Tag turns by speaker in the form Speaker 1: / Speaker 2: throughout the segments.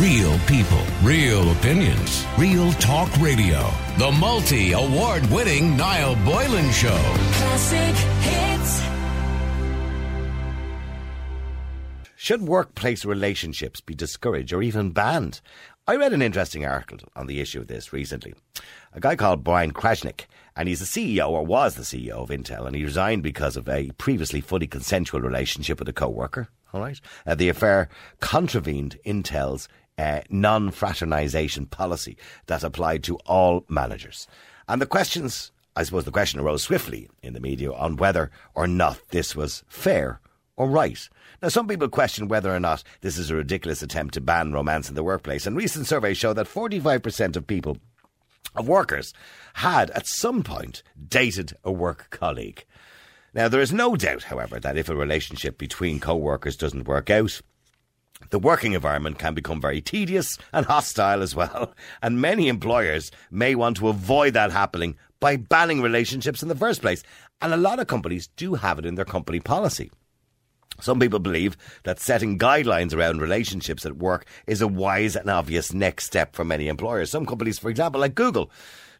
Speaker 1: Real people, real opinions, real talk radio. The multi award winning Niall Boylan Show.
Speaker 2: Classic hits.
Speaker 3: Should workplace relationships be discouraged or even banned? I read an interesting article on the issue of this recently. A guy called Brian Krzanich, and he's the CEO or was the CEO of Intel, and he resigned because of a previously fully consensual relationship with a co-worker. All right, uh, the affair contravened Intel's uh, non-fraternization policy that applied to all managers, and the questions. I suppose the question arose swiftly in the media on whether or not this was fair or right. Now, some people question whether or not this is a ridiculous attempt to ban romance in the workplace, and recent surveys show that 45% of people, of workers, had at some point dated a work colleague. Now, there is no doubt, however, that if a relationship between co workers doesn't work out, the working environment can become very tedious and hostile as well, and many employers may want to avoid that happening by banning relationships in the first place. And a lot of companies do have it in their company policy. Some people believe that setting guidelines around relationships at work is a wise and obvious next step for many employers. Some companies, for example, like Google,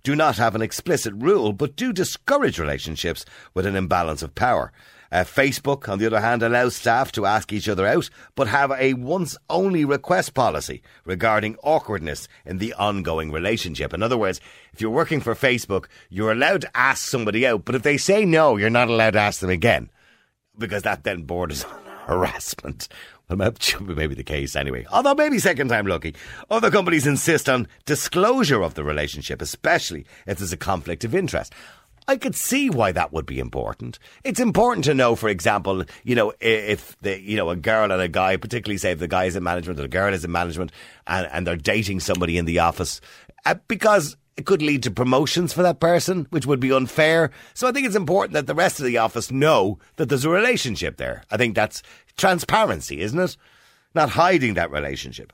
Speaker 3: do not have an explicit rule but do discourage relationships with an imbalance of power. Uh, Facebook, on the other hand, allows staff to ask each other out, but have a once only request policy regarding awkwardness in the ongoing relationship. In other words, if you're working for Facebook, you're allowed to ask somebody out, but if they say no, you're not allowed to ask them again because that then borders on harassment. Well, that may be the case anyway. Although maybe second time lucky. Other companies insist on disclosure of the relationship, especially if there's a conflict of interest. I could see why that would be important. It's important to know, for example, you know, if the, you know, a girl and a guy, particularly say if the guy is in management or the girl is in management and, and they're dating somebody in the office, uh, because it could lead to promotions for that person, which would be unfair. So I think it's important that the rest of the office know that there's a relationship there. I think that's transparency, isn't it? Not hiding that relationship.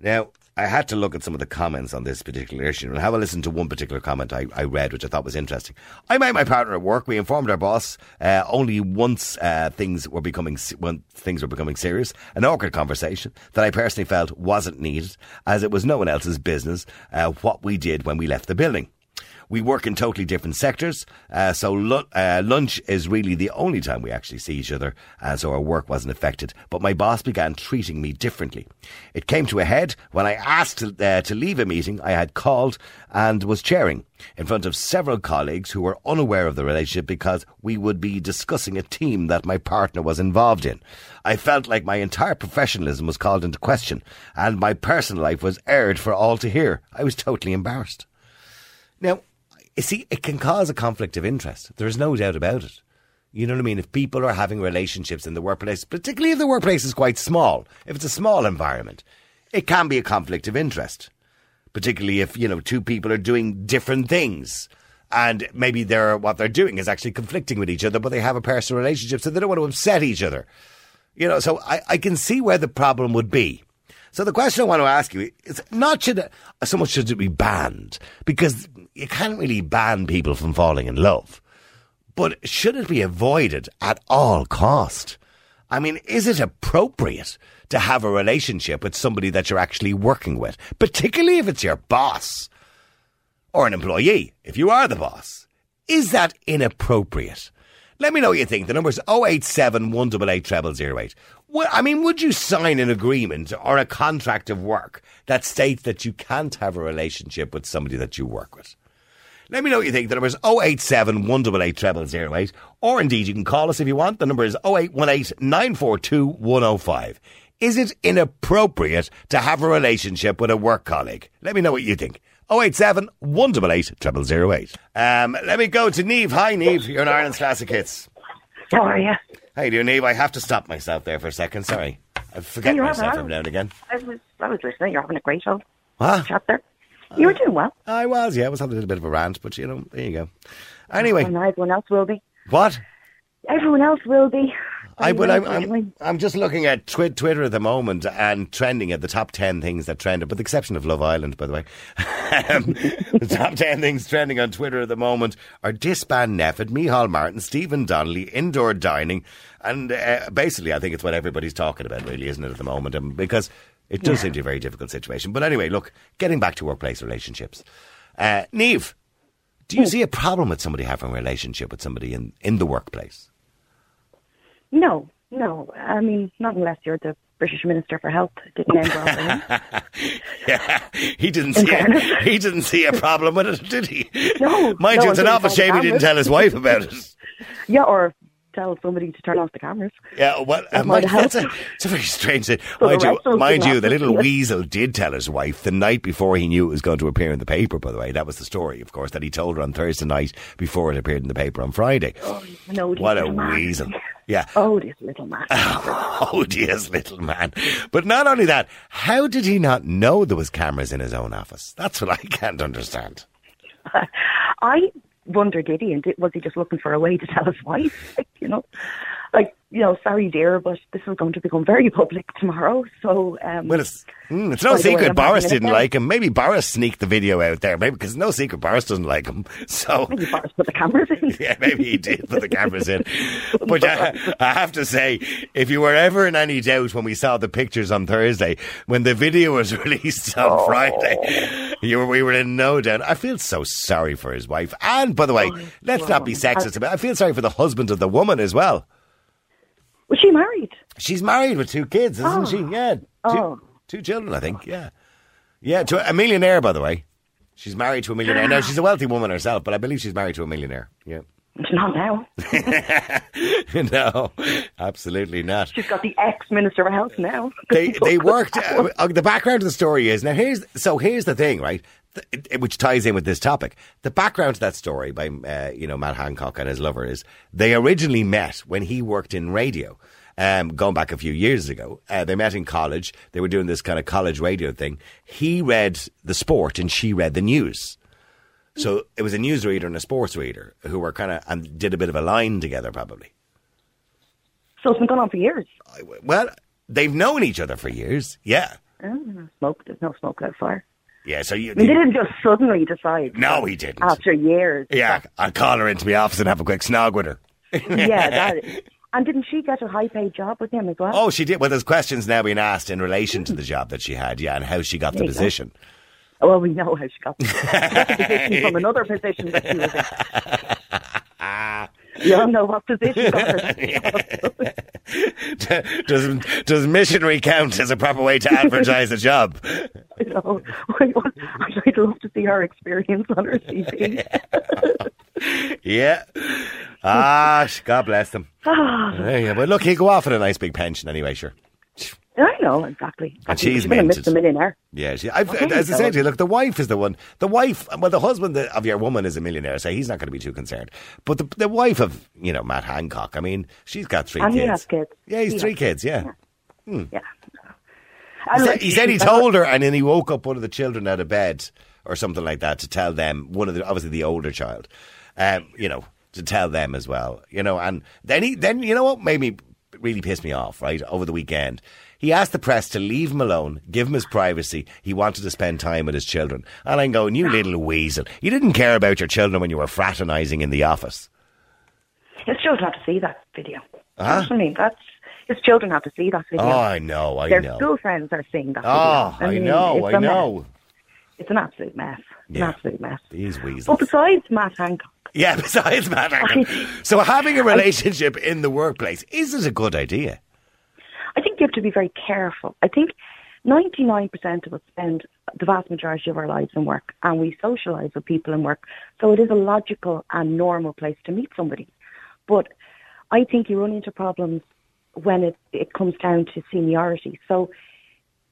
Speaker 3: Now, I had to look at some of the comments on this particular issue and have a listen to one particular comment I, I read, which I thought was interesting. I met my partner at work. We informed our boss uh, only once uh, things were becoming when things were becoming serious. An awkward conversation that I personally felt wasn't needed, as it was no one else's business uh, what we did when we left the building. We work in totally different sectors, uh, so uh, lunch is really the only time we actually see each other, uh, so our work wasn't affected. But my boss began treating me differently. It came to a head when I asked to, uh, to leave a meeting I had called and was chairing in front of several colleagues who were unaware of the relationship because we would be discussing a team that my partner was involved in. I felt like my entire professionalism was called into question and my personal life was aired for all to hear. I was totally embarrassed. Now, see, it can cause a conflict of interest. There's no doubt about it. You know what I mean? If people are having relationships in the workplace, particularly if the workplace is quite small, if it's a small environment, it can be a conflict of interest. Particularly if, you know, two people are doing different things. And maybe they're, what they're doing is actually conflicting with each other, but they have a personal relationship, so they don't want to upset each other. You know, so I, I can see where the problem would be. So the question I want to ask you is not should it, so much should it be banned because you can't really ban people from falling in love, but should it be avoided at all cost? I mean, is it appropriate to have a relationship with somebody that you're actually working with, particularly if it's your boss or an employee, if you are the boss? Is that inappropriate? Let me know what you think. The number is 087 188 0008. Well, I mean, would you sign an agreement or a contract of work that states that you can't have a relationship with somebody that you work with? Let me know what you think. The number is 087 188 0008. Or indeed, you can call us if you want. The number is 0818 942 105. Is it inappropriate to have a relationship with a work colleague? Let me know what you think. 087 188 0008. Um, let me go to Neve. Hi, Neve. You're in Ireland's Classic Hits.
Speaker 4: How are you?
Speaker 3: You doing, Neve? I have to stop myself there for a second. Sorry. I forget myself
Speaker 4: having-
Speaker 3: every now and again.
Speaker 4: I was, I was listening. You're having a great old
Speaker 3: What?
Speaker 4: chat there. You were doing well.
Speaker 3: I was, yeah. I was having a little bit of a rant, but you know, there you go. Anyway,
Speaker 4: And everyone else will be.
Speaker 3: what?
Speaker 4: Everyone else will be.
Speaker 3: I, but I'm, I'm, I'm just looking at twi- Twitter at the moment and trending at the top 10 things that trended, with the exception of Love Island, by the way. um, the top 10 things trending on Twitter at the moment are Disband NPHET, Micheál Martin, Stephen Donnelly, indoor dining, and uh, basically I think it's what everybody's talking about, really, isn't it, at the moment? Um, because It does seem to be a very difficult situation. But anyway, look, getting back to workplace relationships. Uh, Neve, do you
Speaker 4: Hmm.
Speaker 3: see a problem with somebody having a relationship with somebody in, in the workplace?
Speaker 4: No, no. I mean, not unless you're the British Minister for Health. Didn't name drop him.
Speaker 3: Yeah, he didn't see a, he didn't see a problem with it, did he?
Speaker 4: No,
Speaker 3: mind
Speaker 4: no,
Speaker 3: you, it's an awful shame he didn't tell his wife about it.
Speaker 4: Yeah, or tell somebody to turn off the cameras.
Speaker 3: Yeah, well, uh,
Speaker 4: That
Speaker 3: mind,
Speaker 4: might help.
Speaker 3: that's a, it's a very strange thing.
Speaker 4: So
Speaker 3: Mind you,
Speaker 4: rest of us
Speaker 3: mind you, the little weasel did tell his wife the night before he knew it was going to appear in the paper. By the way, that was the story, of course, that he told her on Thursday night before it appeared in the paper on Friday.
Speaker 4: No,
Speaker 3: what a
Speaker 4: man.
Speaker 3: weasel! Yeah,
Speaker 4: Oh, this little man.
Speaker 3: odious little man. But not only that, how did he not know there was cameras in his own office? That's what I can't understand.
Speaker 4: I wonder, did he? And did, was he just looking for a way to tell his wife? You know, like you know, sorry, dear, but this is going to become very public tomorrow. So, um,
Speaker 3: Well, it's, mm, it's no
Speaker 4: the way,
Speaker 3: secret Boris didn't like him. Maybe Boris sneaked the video out there. Maybe because no secret Boris doesn't like him. So
Speaker 4: maybe Boris put the cameras in.
Speaker 3: yeah, maybe he did put the cameras in. But uh, I have to say, if you were ever in any doubt when we saw the pictures on Thursday, when the video was released on
Speaker 4: Oh.
Speaker 3: Friday, you were, we were in no doubt. I feel so sorry for his wife. And by the way,
Speaker 4: Oh,
Speaker 3: let's not be sexist about it. I feel sorry for the husband of the woman as well.
Speaker 4: Was she married?
Speaker 3: She's married with two kids, isn't
Speaker 4: Oh.
Speaker 3: she? Yeah. Two,
Speaker 4: Oh.
Speaker 3: two children, I think. Yeah. Yeah, to a millionaire, by the way. She's married to a millionaire. Now, she's a wealthy woman herself, but I believe she's married to a millionaire. Yeah.
Speaker 4: Not now.
Speaker 3: no, absolutely not.
Speaker 4: She's got the ex-minister of health now.
Speaker 3: They they worked. Uh, uh, the background of the story is now. Here's so here's the thing, right? Which ties in with this topic. The background to that story by uh, you know Matt Hancock and his lover is they originally met when he worked in radio. Um, going back a few years ago, uh, they met in college. They were doing this kind of college radio thing. He read the sport and she read the news. So it was a newsreader and a sports reader who were kind of and did a bit of a line together, probably.
Speaker 4: So it's been going on for years.
Speaker 3: I- Well, they've known each other for years. Yeah,
Speaker 4: Oh, smoke. There's no smoke without fire.
Speaker 3: Yeah. So you,
Speaker 4: they didn't just suddenly decide.
Speaker 3: No, he didn't.
Speaker 4: After years.
Speaker 3: yeah, I'll call her into my office and have a quick snog with her.
Speaker 4: yeah, that is. And didn't she get a high-paid job with him as well?
Speaker 3: Oh, she did. Well, there's questions now being asked in relation to the job that she had, yeah, and how she got the
Speaker 4: There go.
Speaker 3: position.
Speaker 4: Well, we know how she got the, position from another position that she was in. You all know what position got her.
Speaker 3: Does does missionary count as a proper way to advertise a job?
Speaker 4: You know, I'd love to see her experience on her CV.
Speaker 3: Yeah. Ah, God bless them.
Speaker 4: Ah,
Speaker 3: Yeah, yeah, but look, he'll go off with a nice big pension anyway, sure.
Speaker 4: I know exactly.
Speaker 3: And she's
Speaker 4: a
Speaker 3: minted.
Speaker 4: Mr. Millionaire.
Speaker 3: Yeah, she, I've,
Speaker 4: Okay,
Speaker 3: as I
Speaker 4: so-
Speaker 3: said to you, look, the wife is the one. The wife, well, the husband of your woman is a millionaire, so he's not going to be too concerned. But the the wife of you know Matt Hancock, I mean, she's got three
Speaker 4: And he
Speaker 3: kids.
Speaker 4: has kids.
Speaker 3: Yeah, he's
Speaker 4: He
Speaker 3: three
Speaker 4: has
Speaker 3: kids. Yeah.
Speaker 4: Yeah.
Speaker 3: He
Speaker 4: And
Speaker 3: said, he said he told her, and then he woke up one of the children out of bed or something like that to tell them one of the obviously the older child, um, you know, to tell them as well, you know. And then he then you know what made me really piss me off right over the weekend. He asked the press to leave him alone, give him his privacy. He wanted to spend time with his children. And I'm going, you little weasel. You didn't care about your children when you were fraternising in the office.
Speaker 4: His children have to see that video.
Speaker 3: Huh?
Speaker 4: I mean. That's his children have to see that video.
Speaker 3: Oh, I know, I
Speaker 4: Their
Speaker 3: know.
Speaker 4: school friends are seeing that
Speaker 3: Oh,
Speaker 4: video.
Speaker 3: I
Speaker 4: mean,
Speaker 3: know, I
Speaker 4: a mess.
Speaker 3: know.
Speaker 4: It's an absolute mess. An
Speaker 3: Yeah.
Speaker 4: absolute mess.
Speaker 3: These
Speaker 4: But besides Matt Hancock,
Speaker 3: Yeah, besides Matt Hancock. So having a relationship in the workplace, is it a good idea?
Speaker 4: Think you have to be very careful. I think 99% of us spend the vast majority of our lives in work and we socialise with people in work. So it is a logical and normal place to meet somebody. But I think you run into problems when it, it comes down to seniority. So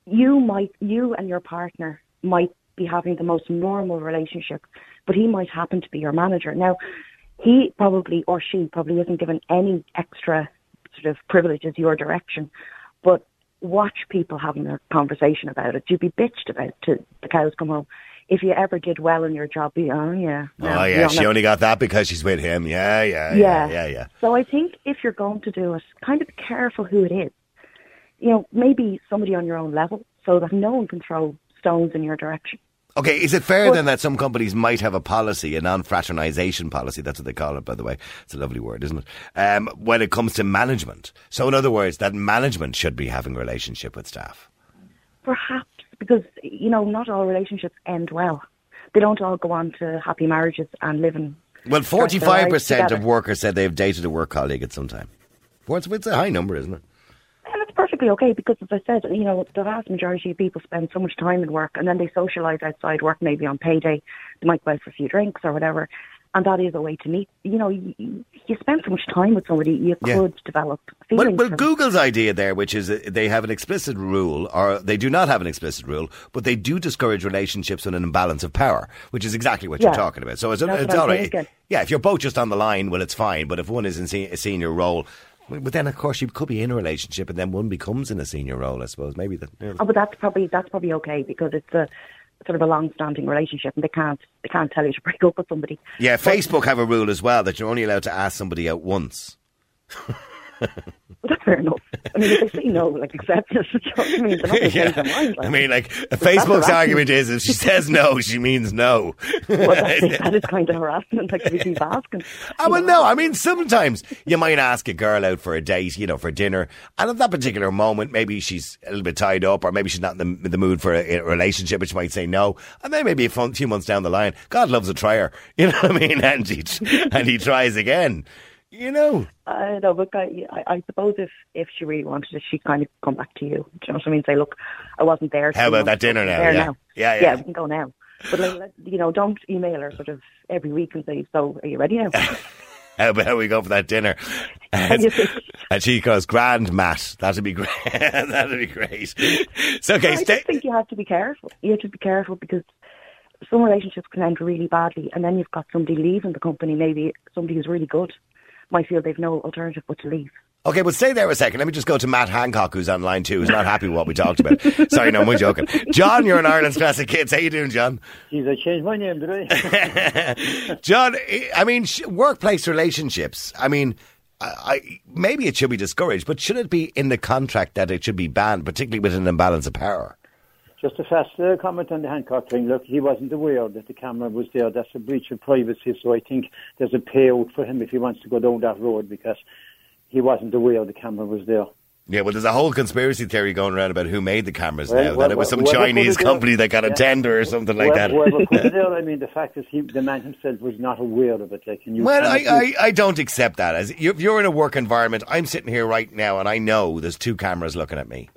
Speaker 4: you might, you and your partner might be having the most normal relationship, but he might happen to be your manager. Now, he probably or she probably isn't given any extra sort of privileges your direction, but watch people having a conversation about it. You'd be bitched about to the cows come home. If you ever did well in your job, be oh yeah, no,
Speaker 3: oh, yeah, she only got that because she's with him. Yeah, yeah, yeah, yeah, yeah.
Speaker 4: So I think if you're going to do it, kind of be careful who it is. You know, maybe somebody on your own level, so that no one can throw stones in your direction.
Speaker 3: Okay, is it fair
Speaker 4: Well-
Speaker 3: then that some companies might have a policy, a non-fraternization policy? That's what they call it, by the way. It's a lovely word, isn't it? Um, when it comes to management. So, in other words, that management should be having a relationship with staff.
Speaker 4: Perhaps because you know not all relationships end well. They don't all go on to happy marriages and living.
Speaker 3: Well, 45% of workers said they've dated a work colleague at some time. What's it's a high number, isn't it?
Speaker 4: Perfectly okay because, as I said, you know, the vast majority of people spend so much time in work and then they socialise outside work, maybe on payday. They might go out for a few drinks or whatever. And that is a way to meet. You know, you, you spend so much time with somebody, you
Speaker 3: Yeah.
Speaker 4: could develop
Speaker 3: Well,
Speaker 4: feelings.
Speaker 3: well. Google's idea there, which is they have an explicit rule, or they do not have an explicit rule, but they do discourage relationships with an imbalance of power, which is exactly what you're talking about. So it's,
Speaker 4: That's
Speaker 3: it's all right.
Speaker 4: thinking.
Speaker 3: Yeah, if you're both just on the line, well, it's fine. But if one is in a senior role, but then of course you could be in a relationship, and then one becomes in a senior role. I suppose maybe that. yeah.
Speaker 4: Oh, but that's probably that's probably okay because it's a sort of a long-standing relationship, and they can't they can't tell you to break up with somebody.
Speaker 3: Yeah, Facebook have a rule as well that you're only allowed to ask somebody out once.
Speaker 4: That's fair enough. I mean, if they say no, like accept it. I mean, they're not going to change their mind. Like,
Speaker 3: I mean, like Facebook's argument is if she says no, she means no.
Speaker 4: well, that's, that is kind of harassment. Like if ah, you keep asking. I
Speaker 3: well,
Speaker 4: know.
Speaker 3: no. I mean, sometimes you might ask a girl out for a date, you know, for dinner, and at that particular moment, maybe she's a little bit tied up, or maybe she's not in the, in the mood for a, a relationship, which might say no. And then maybe a fun, few months down the line, God loves a trier, you know what I mean? And he and he tries again, you know.
Speaker 4: Uh, I know, but uh, I, I, I suppose if if she really wanted it, she'd kind of come back to you. Do you know what I mean? Say, look, I wasn't there.
Speaker 3: How about that dinner now?
Speaker 4: There
Speaker 3: Yeah.
Speaker 4: now.
Speaker 3: Yeah, yeah.
Speaker 4: yeah. We can go now. But like, you know, don't email her sort of every week and say, "So, are you ready now?"
Speaker 3: How about we go for that dinner?
Speaker 4: And
Speaker 3: and she goes, "Grand, Matt. That'd be great. That'd be great." So, okay,
Speaker 4: I
Speaker 3: stay.
Speaker 4: just think you have to be careful. You have to be careful because some relationships can end really badly, and then you've got somebody leaving the company. Maybe somebody who's really good might feel they've no alternative but to leave.
Speaker 3: Okay, but stay there a second. Let me just go to Matt Hancock, who's on line two, who's not happy with what we talked about. Sorry, no, I'm joking. John, you're in Ireland's Classic Kids. How you doing, John?
Speaker 5: Jeez, I changed my name, did I?
Speaker 3: John, I mean, sh- workplace relationships. I mean, I, I maybe it should be discouraged, but should it be in the contract that it should be banned, particularly with an imbalance of power?
Speaker 5: Just a fast uh, comment on the Hancock thing. Look, he wasn't aware that the camera was there. That's a breach of privacy. So I think there's a payout for him if he wants to go down that road because he wasn't aware the camera was there.
Speaker 3: Yeah, well, there's a whole conspiracy theory going around about who made the cameras
Speaker 5: Well,
Speaker 3: now.
Speaker 5: well,
Speaker 3: that it was some
Speaker 5: well,
Speaker 3: Chinese company that got a
Speaker 5: Yeah.
Speaker 3: tender or something like that.
Speaker 5: Whoever whoever put it there, I mean, the fact is, he, the man himself was not aware of it. Like, and you
Speaker 3: Well, I, I, I don't accept that. As if you're in a work environment, I'm sitting here right now, and I know there's two cameras looking at me.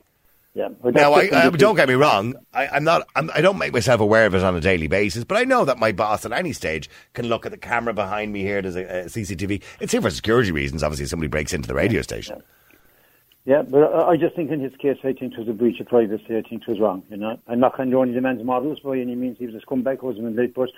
Speaker 5: Yeah,
Speaker 3: Now, I, I,
Speaker 5: uh,
Speaker 3: don't get me wrong. I, I'm not. I'm, I don't make myself aware of it on a daily basis, but I know that my boss at any stage can look at the camera behind me here. There's a, a CCTV. It's here for security reasons. Obviously, if somebody breaks into the radio station.
Speaker 5: Yeah, but I just think in his case, I think it was a breach of privacy. I think it was wrong. You know, I'm not condoning the man's models by any means. He was a scumbag husband, like, but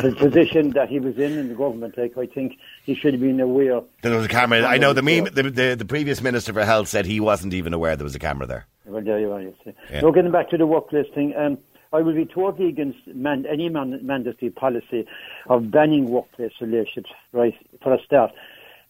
Speaker 5: the position that he was in in the government, like, I think he should have been aware.
Speaker 3: There was a camera. I know the,
Speaker 5: Yeah.
Speaker 3: meme, the, the the previous minister for health said he wasn't even aware there was a camera there.
Speaker 5: Well, there you are.
Speaker 3: Yeah.
Speaker 5: Now, getting back to the workplace thing, um, I will be totally against man, any man, mandatory policy of banning workplace relationships, right, for a start.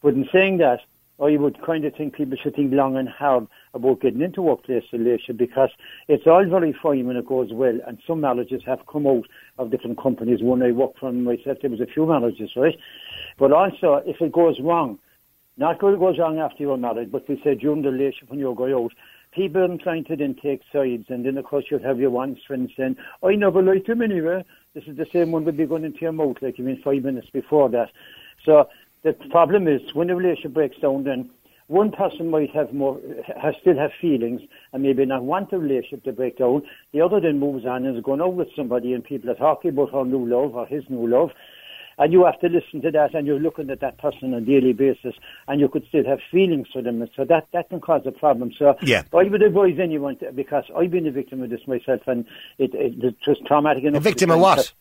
Speaker 5: But in saying that, I would kind of think people should think long and hard about getting into workplace relation because it's all very fine when it goes well, and some marriages have come out of different companies. One I worked for myself, there was a few marriages, right? But also, if it goes wrong, not going to goes wrong after you're married, but we say during the relationship when you go out, people are trying to take sides, and then of course you'll have your one friend saying, I never liked him anyway. This is the same one would be going into your mouth like you mean five minutes before that. So the problem is when the relationship breaks down, then one person might have more, has still have feelings and maybe not want the relationship to break down. The other then moves on and is going out with somebody, and people are talking about her new love or his new love. And you have to listen to that, and you're looking at that person on a daily basis, and you could still have feelings for them. And So that, that can cause a problem. So
Speaker 3: Yeah.
Speaker 5: I would advise anyone, to, because I've been a victim of this myself, and it, it, it was traumatic enough.
Speaker 3: A victim of what?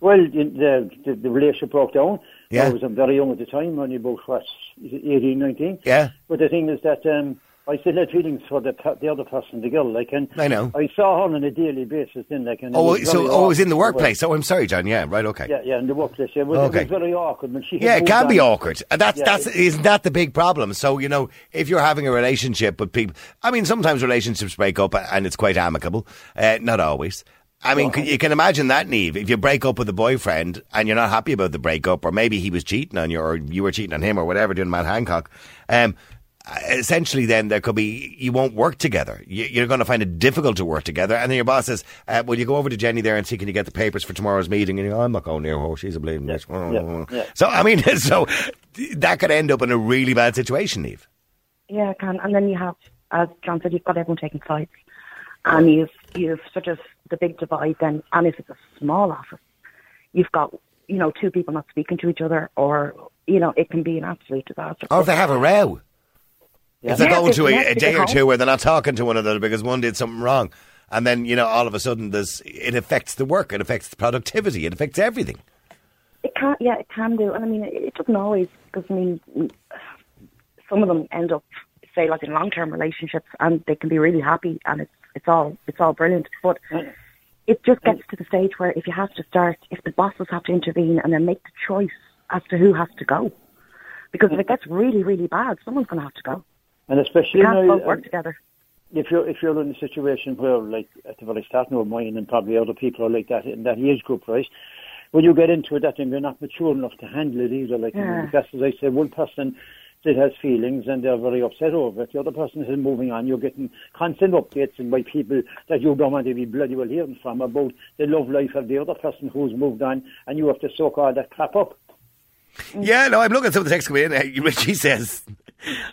Speaker 5: Well, the, the, the, relationship broke down.
Speaker 3: Yeah.
Speaker 5: I was very young at the time, only about, what, 18, 19.
Speaker 3: Yeah.
Speaker 5: But the thing is that um, I still had feelings for the the other person, the girl. Like, and
Speaker 3: I know.
Speaker 5: I saw her on a daily basis then. Like, and
Speaker 3: Oh,
Speaker 5: was
Speaker 3: so oh, it was in the workplace. Oh, I'm sorry, John. Yeah, right. Okay.
Speaker 5: Yeah, yeah, in the workplace. Yeah, well,
Speaker 3: Okay.
Speaker 5: it was very awkward when she.
Speaker 3: Yeah, it can be awkward. And that's
Speaker 5: Yeah,
Speaker 3: that's
Speaker 5: it-
Speaker 3: isn't that the big problem? So you know, if you're having a relationship with people, I mean, sometimes relationships break up and it's quite amicable. Uh, not always. I mean, c- you can imagine that, Neve. If you break up with a boyfriend and you're not happy about the breakup, or maybe he was cheating on you, or you were cheating on him, or whatever, doing Matt Hancock. Um, essentially then there could be you won't work together. You, you're going to find it difficult to work together. And then your boss says, uh, "Will you go over to Jenny there and see can you get the papers for tomorrow's meeting?" And you go, "I'm not going near her. She's a bleeding bitch."
Speaker 5: yeah, yeah.
Speaker 3: So I mean, so that could end up in a really bad situation, Eve.
Speaker 4: Yeah, it can. And then you have, as John said, you've got everyone taking sides. And you've, you've sort of the big divide then. And if it's a small office, you've got, you know, two people not speaking to each other or, you know, it can be an absolute disaster.
Speaker 3: Or if they have a row. If they're
Speaker 4: Yeah,
Speaker 3: going to a, a day or two where they're not talking to one another because one did something wrong, and then you know all of a sudden there's it affects the work, it affects the productivity, it affects everything.
Speaker 4: It can, yeah, it can do. And I mean, it, doesn't always, because I mean, some of them end up, say, like in long-term relationships, and they can be really happy, and it's it's all it's all brilliant. But it just gets to the stage where if you have to start, if the bosses have to intervene and then make the choice as to who has to go, because if it gets really really bad, someone's going to have to go.
Speaker 5: And especially
Speaker 4: You can't
Speaker 5: now,
Speaker 4: both work um, together.
Speaker 5: if you're if you're in a situation where, like at the very start, no mine and probably other people are like that in that age group, right? When you get into it, that time you're not mature enough to handle it either. Like
Speaker 4: Yeah.
Speaker 5: because, as I say, one person still has feelings and they're very upset over it. The other person is moving on. You're getting constant updates and by people that you don't want to be bloody well hearing from about the love life of the other person who's moved on, and you have to soak all that crap up.
Speaker 3: Yeah, no, I'm looking at some of the text coming in. Richie says,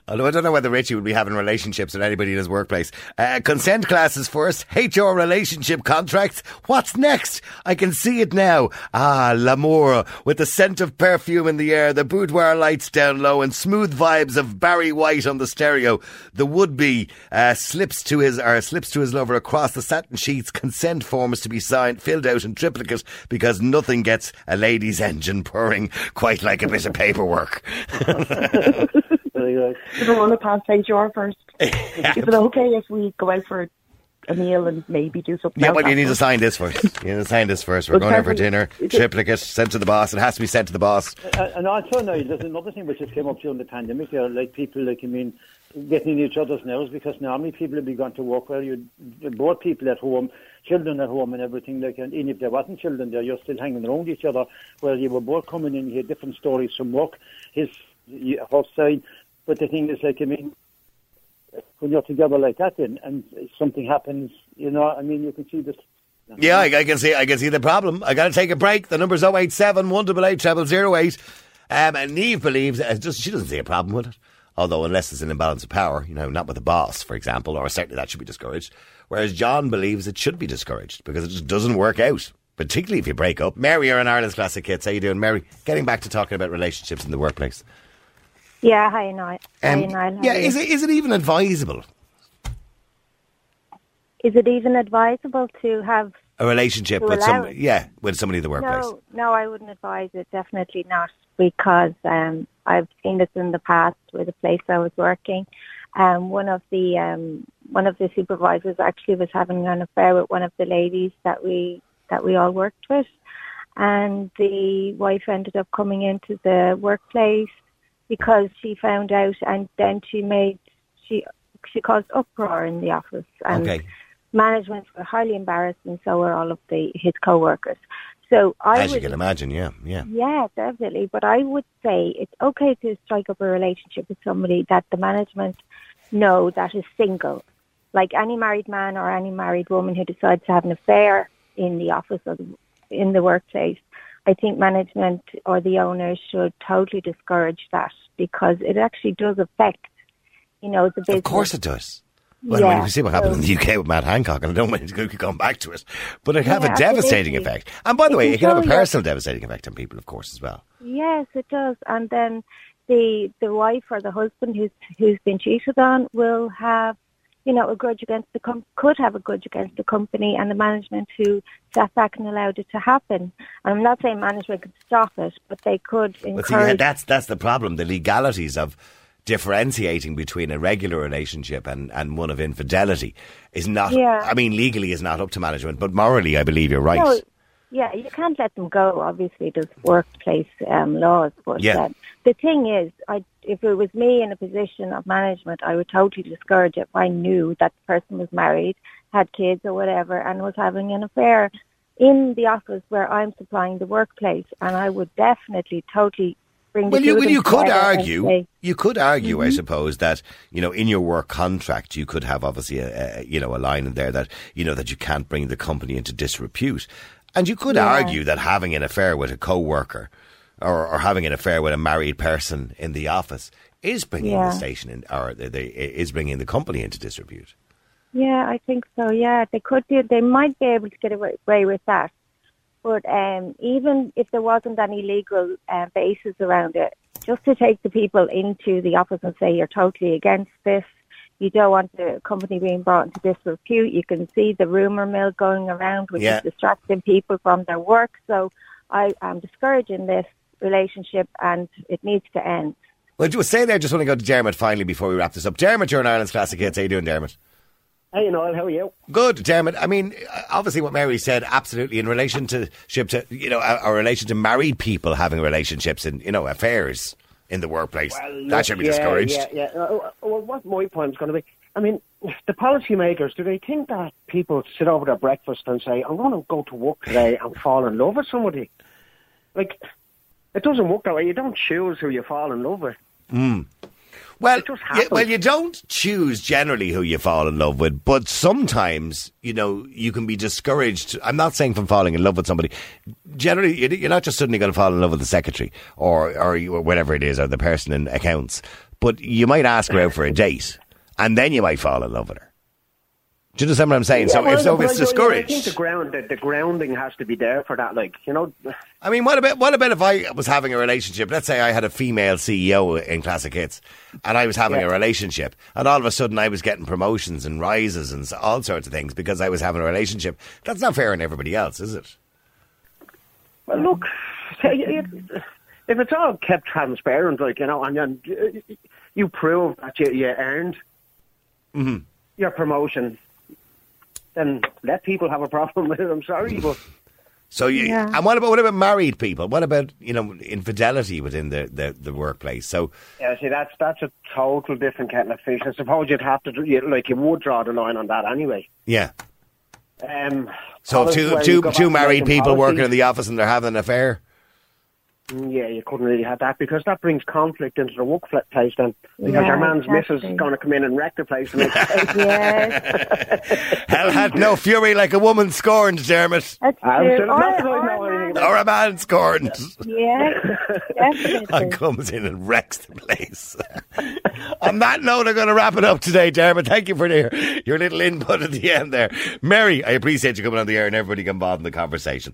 Speaker 3: although I don't know whether Richie would be having relationships with anybody in his workplace. Uh, consent classes first, HR relationship contracts. What's next? I can see it now. Ah, l'amour, with the scent of perfume in the air, the boudoir lights down low, and smooth vibes of Barry White on the stereo. The would-be uh, slips to his or slips to his lover across the satin sheets. Consent forms to be signed, filled out in triplicate because nothing gets a lady's engine purring quite like a bit of paperwork.
Speaker 5: Very good.
Speaker 4: You don't want to pass HR first. Is it okay if we go out for a meal and maybe do something
Speaker 3: Yeah, but you need to sign this first. You need to sign this first. We're going out for dinner.
Speaker 4: is it-
Speaker 3: Triplicate sent to the boss. It has to be sent to the boss.
Speaker 5: Uh, and also now there's another thing which just came up during the pandemic. There, like people, like I mean, getting in each other's nerves because normally people have begun to work where you both people at home, children at home, and everything. Like, that. and if there wasn't children there, you're still hanging around each other. Where you were both coming in, you hear different stories from work, his her side. But the thing is, like I mean, when you're together like that, and, and something happens, you know, I mean, you can see this.
Speaker 3: Yeah, I, I can see. I can see the problem. I got to take a break. The number's 087 188 0008. Um, and Neve believes uh, just she doesn't see a problem with it. Although, unless there's an imbalance of power, you know, not with a boss, for example, or certainly that should be discouraged. Whereas John believes it should be discouraged because it just doesn't work out, particularly if you break up. Mary, you're an Ireland's classic hits. How are you doing, Mary? Getting back to talking about relationships in the workplace.
Speaker 6: Yeah, hi, Niall. Hi,
Speaker 3: Um,
Speaker 6: Niall.
Speaker 3: Yeah, is it is it even advisable
Speaker 6: Is it even advisable to have?
Speaker 3: a relationship with
Speaker 6: allow
Speaker 3: some
Speaker 6: it?
Speaker 3: yeah with somebody in the workplace?
Speaker 6: No, no, I wouldn't advise it. Definitely not, because um, I've seen this in the past with a place I was working. Um, one of the um, one of the supervisors actually was having an affair with one of the ladies that we that we all worked with, and the wife ended up coming into the workplace because she found out, and then she made she she caused uproar in the office, and
Speaker 3: Okay.
Speaker 6: management were highly embarrassed, and so were all of the his co-workers. So I
Speaker 3: As you can imagine, yeah, yeah.
Speaker 6: yeah, definitely. But I would say it's okay to strike up a relationship with somebody that the management know that is single. Like any married man or any married woman who decides to have an affair in the office or the, in the workplace, I think management or the owners should totally discourage that because it actually does affect, you know, the business.
Speaker 3: Of course it does. Well, I
Speaker 6: Yeah,
Speaker 3: mean, you see what happened
Speaker 6: so-
Speaker 3: in the UK with Matt Hancock, and I don't want to going back to it, but it have
Speaker 6: Yeah,
Speaker 3: a devastating
Speaker 6: absolutely.
Speaker 3: effect. And by the
Speaker 6: It
Speaker 3: way, it can have a personal devastating effect on people, of course, as well.
Speaker 6: Yes, it does. And then the the wife or the husband who's who's been cheated on will have, you know, a grudge against the com- could have a grudge against the company and the management who sat back and allowed it to happen. And I'm not saying management could stop it, but they could encourage.
Speaker 3: see, that's that's the problem. The legalities of differentiating between a regular relationship and, and one of infidelity is not.
Speaker 6: Yeah.
Speaker 3: I mean, legally is not up to management, but morally, I believe you're right.
Speaker 6: No, yeah, you can't let them go. Obviously, there's workplace um, laws, but
Speaker 3: Yeah.
Speaker 6: um, the thing is, I, if it was me in a position of management, I would totally discourage it if I knew that the person was married, had kids or whatever, and was having an affair in the office where I'm supplying the workplace, and I would definitely totally bring
Speaker 3: Well, you, well, you could argue, you could argue,
Speaker 6: Mm-hmm.
Speaker 3: I suppose, that you know, in your work contract, you could have obviously a, a you know a line in there that you know that you can't bring the company into disrepute, and you could
Speaker 6: Yeah.
Speaker 3: argue that having an affair with a co-worker or, or having an affair with a married person in the office is bringing
Speaker 6: Yeah.
Speaker 3: the station in, or they, they, is bringing the company into disrepute.
Speaker 6: Yeah, I think so. Yeah, they could do. They might be able to get away with that. But um, even if there wasn't any legal uh, basis around it, just to take the people into the office and say you're totally against this, you don't want the company being brought into disrepute. You can see the rumor mill going around, which
Speaker 3: Yeah.
Speaker 6: is distracting people from their work. So I am discouraging this relationship, and it needs to end.
Speaker 3: Well, just say there, just want to go to Dermot finally before we wrap this up. Dermot, you're Ireland's Classic Hits. How you doing, Dermot?
Speaker 5: Hey, Noel, how are you?
Speaker 3: Good, Dermot. I mean, obviously, what Mary said, absolutely, in relation to ship to you know, a relation to married people having relationships and you know affairs in the workplace. that should be
Speaker 7: yeah,
Speaker 3: discouraged.
Speaker 7: Yeah, yeah. Uh, well, what my point is going to be, I mean, the policymakers, do they think that people sit over their breakfast and say, I'm going to go to work today and fall in love with somebody? Like, it doesn't work that way. You don't choose who you fall in love with.
Speaker 3: Well, yeah, well, you don't choose generally who you fall in love with, but sometimes you know you can be discouraged. I'm not saying from falling in love with somebody. Generally, you- you're not just suddenly going to fall in love with the secretary or or you- or whatever it is, or the person in accounts. But you might ask her out for a date, and then you might fall in love with her. Do you understand what I'm saying? so
Speaker 7: Yeah,
Speaker 3: if so,
Speaker 7: well,
Speaker 3: if it's
Speaker 7: I- I- I
Speaker 3: discouraged.
Speaker 7: think the ground, the, the grounding has to be there for that. Like, you know,
Speaker 3: I mean, what about what about if I was having a relationship? Let's say I had a female CEO in Classic Hits, and I was having
Speaker 7: Yeah.
Speaker 3: a relationship, and all of a sudden I was getting promotions and rises and all sorts of things because I was having a relationship. That's not fair on everybody else, is it?
Speaker 7: Well, look, if it's all kept transparent, like you know, and then you- you prove that you, you earned
Speaker 3: Mm-hmm.
Speaker 7: your promotion, then let people have a problem with it. I'm sorry, but
Speaker 3: So you
Speaker 6: Yeah.
Speaker 3: and what about what about married people? What about you know infidelity within the the, the workplace? So
Speaker 7: yeah, see, that's that's a total different kettle of fish. I suppose you'd have to, you, like, you would draw the line on that anyway.
Speaker 3: yeah,
Speaker 7: Um,
Speaker 3: so if
Speaker 7: policy-
Speaker 3: two
Speaker 7: well,
Speaker 3: two
Speaker 7: you go back
Speaker 3: two
Speaker 7: to
Speaker 3: married
Speaker 7: making
Speaker 3: people working in the office and they're having an affair.
Speaker 7: Mm, Yeah, you couldn't really have that because that brings conflict into the workplace then. Because
Speaker 6: Yeah,
Speaker 7: your man's missus is going to come in and wreck the place. And it's,
Speaker 6: Yes,
Speaker 3: Hell had no fury like a woman scorned, Dermot,
Speaker 6: that's
Speaker 7: I'm
Speaker 6: true.
Speaker 7: still- not that I
Speaker 6: Or- or man-
Speaker 3: or a man scorned.
Speaker 6: Yeah, definitely.
Speaker 3: and comes in and wrecks the place. On that note, I'm going to wrap it up today, Dermot. Thank you for the, your little input at the end there. Mary, I appreciate you coming on the air and everybody getting involved in the conversation.